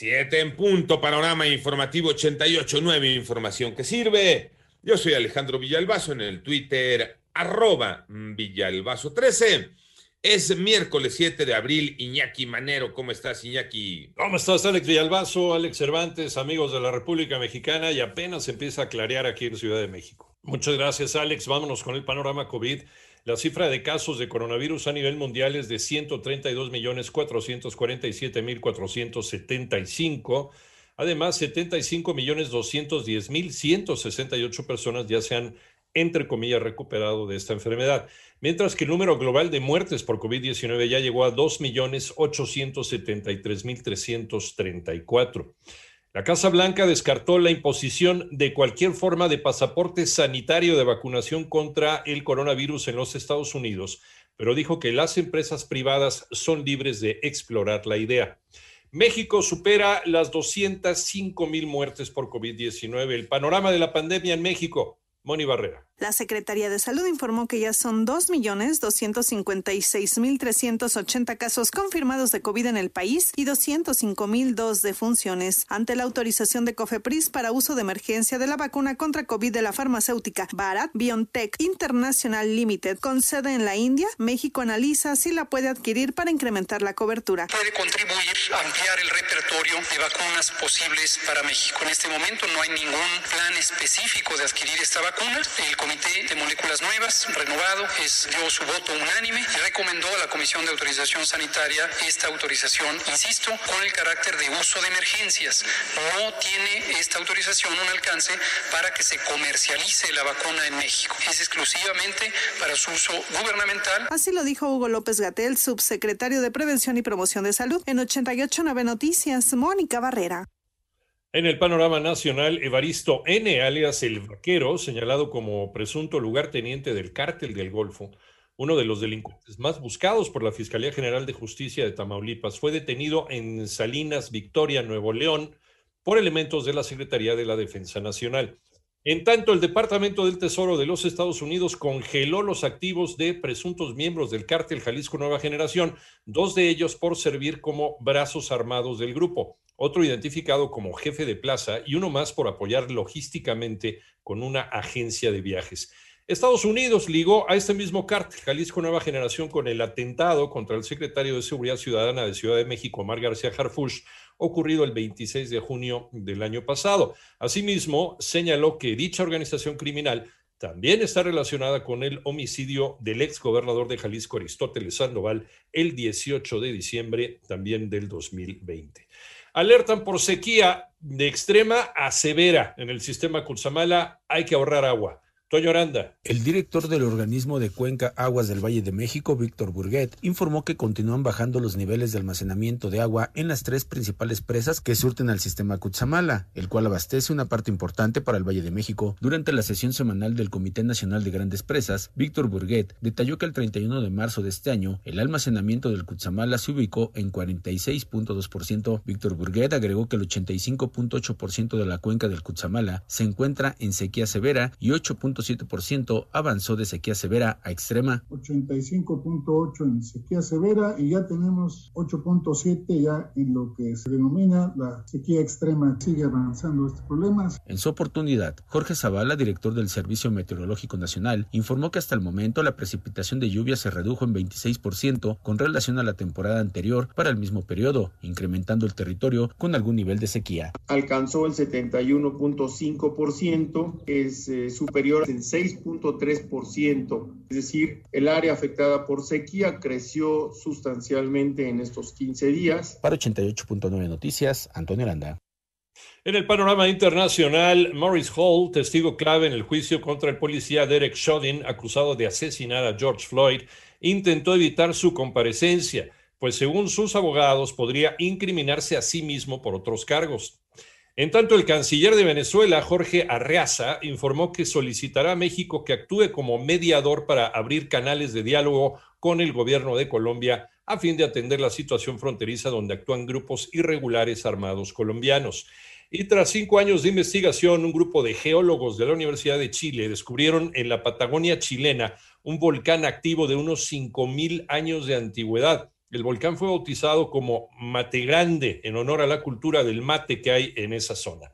Siete en punto, panorama informativo 88.9, información que sirve. Yo soy Alejandro Villalbazo en el Twitter, arroba Villalbazo13. Es miércoles 7 de abril, Iñaki Manero. ¿Cómo estás, Iñaki? ¿Cómo estás, Alex Villalbazo, Alex Cervantes, amigos de la República Mexicana? Y apenas empieza a clarear aquí en Ciudad de México. Muchas gracias, Alex. Vámonos con el panorama COVID. La cifra de casos de coronavirus a nivel mundial es de 132.447.475. Además, 75.210.168 personas ya se han, entre comillas, recuperado de esta enfermedad, mientras que el número global de muertes por COVID-19 ya llegó a 2.873.334. La Casa Blanca descartó la imposición de cualquier forma de pasaporte sanitario de vacunación contra el coronavirus en los Estados Unidos, pero dijo que las empresas privadas son libres de explorar la idea. México supera las 205 mil muertes por COVID-19. El panorama de la pandemia en México. Moni Barrera. La Secretaría de Salud informó que ya son 2.256.380 casos confirmados de COVID en el país y 205.002 defunciones. Ante la autorización de COFEPRIS para uso de emergencia de la vacuna contra COVID de la farmacéutica Bharat BioNTech International Limited con sede en la India, México analiza si la puede adquirir para incrementar la cobertura. Puede contribuir a ampliar el repertorio de vacunas posibles para México. En este momento no hay ningún plan específico de adquirir esta vacuna. Comité de Moléculas Nuevas, renovado, dio su voto unánime y recomendó a la Comisión de Autorización Sanitaria esta autorización, insisto, con el carácter de uso de emergencias. No tiene esta autorización un alcance para que se comercialice la vacuna en México. Es exclusivamente para su uso gubernamental. Así lo dijo Hugo López Gatel, subsecretario de Prevención y Promoción de Salud, en 889 Noticias, Mónica Barrera. En el panorama nacional, Evaristo N., alias El Vaquero, señalado como presunto lugarteniente del cártel del Golfo, uno de los delincuentes más buscados por la Fiscalía General de Justicia de Tamaulipas, fue detenido en Salinas, Victoria, Nuevo León, por elementos de la Secretaría de la Defensa Nacional. En tanto, el Departamento del Tesoro de los Estados Unidos congeló los activos de presuntos miembros del cártel Jalisco Nueva Generación, dos de ellos por servir como brazos armados del grupo otro identificado como jefe de plaza y uno más por apoyar logísticamente con una agencia de viajes. Estados Unidos ligó a este mismo cártel, Jalisco Nueva Generación, con el atentado contra el secretario de Seguridad Ciudadana de Ciudad de México, Omar García Harfush, ocurrido el 26 de junio del año pasado. Asimismo, señaló que dicha organización criminal también está relacionada con el homicidio del ex gobernador de Jalisco, Aristóteles Sandoval, el 18 de diciembre también del 2020 alertan por sequía de extrema a severa en el sistema Cutzamala. Hay que ahorrar agua. El director del organismo de Cuenca Aguas del Valle de México, Víctor Burguet, informó que continúan bajando los niveles de almacenamiento de agua en las tres principales presas que surten al sistema Cutzamala, el cual abastece una parte importante para el Valle de México. Durante la sesión semanal del Comité Nacional de Grandes Presas, Víctor Burguet detalló que el 31 de marzo de este año, el almacenamiento del Cutzamala se ubicó en 46.2%. Víctor Burguet agregó que el 85.8% de la cuenca del Cutzamala se encuentra en sequía severa y 8 ciento avanzó de sequía severa a extrema. 85.8 en sequía severa y ya tenemos 8.7 ya en lo que se denomina la sequía extrema. Sigue avanzando este problema. En su oportunidad, Jorge Zavala, director del Servicio Meteorológico Nacional, informó que hasta el momento la precipitación de lluvia se redujo en 26% con relación a la temporada anterior para el mismo periodo, incrementando el territorio con algún nivel de sequía. Alcanzó el 71.5%, es eh, superior en 6.3%, es decir, el área afectada por sequía creció sustancialmente en estos 15 días. Para 88.9 Noticias, Antonio Aranda. En el panorama internacional, Morris Hall, testigo clave en el juicio contra el policía Derek Chauvin, acusado de asesinar a George Floyd, intentó evitar su comparecencia, pues según sus abogados podría incriminarse a sí mismo por otros cargos. En tanto, el canciller de Venezuela, Jorge Arreaza, informó que solicitará a México que actúe como mediador para abrir canales de diálogo con el gobierno de Colombia a fin de atender la situación fronteriza donde actúan grupos irregulares armados colombianos. Y tras cinco años de investigación, un grupo de geólogos de la Universidad de Chile descubrieron en la Patagonia chilena un volcán activo de unos 5.000 años de antigüedad El volcán fue bautizado como Mate Grande en honor a la cultura del mate que hay en esa zona.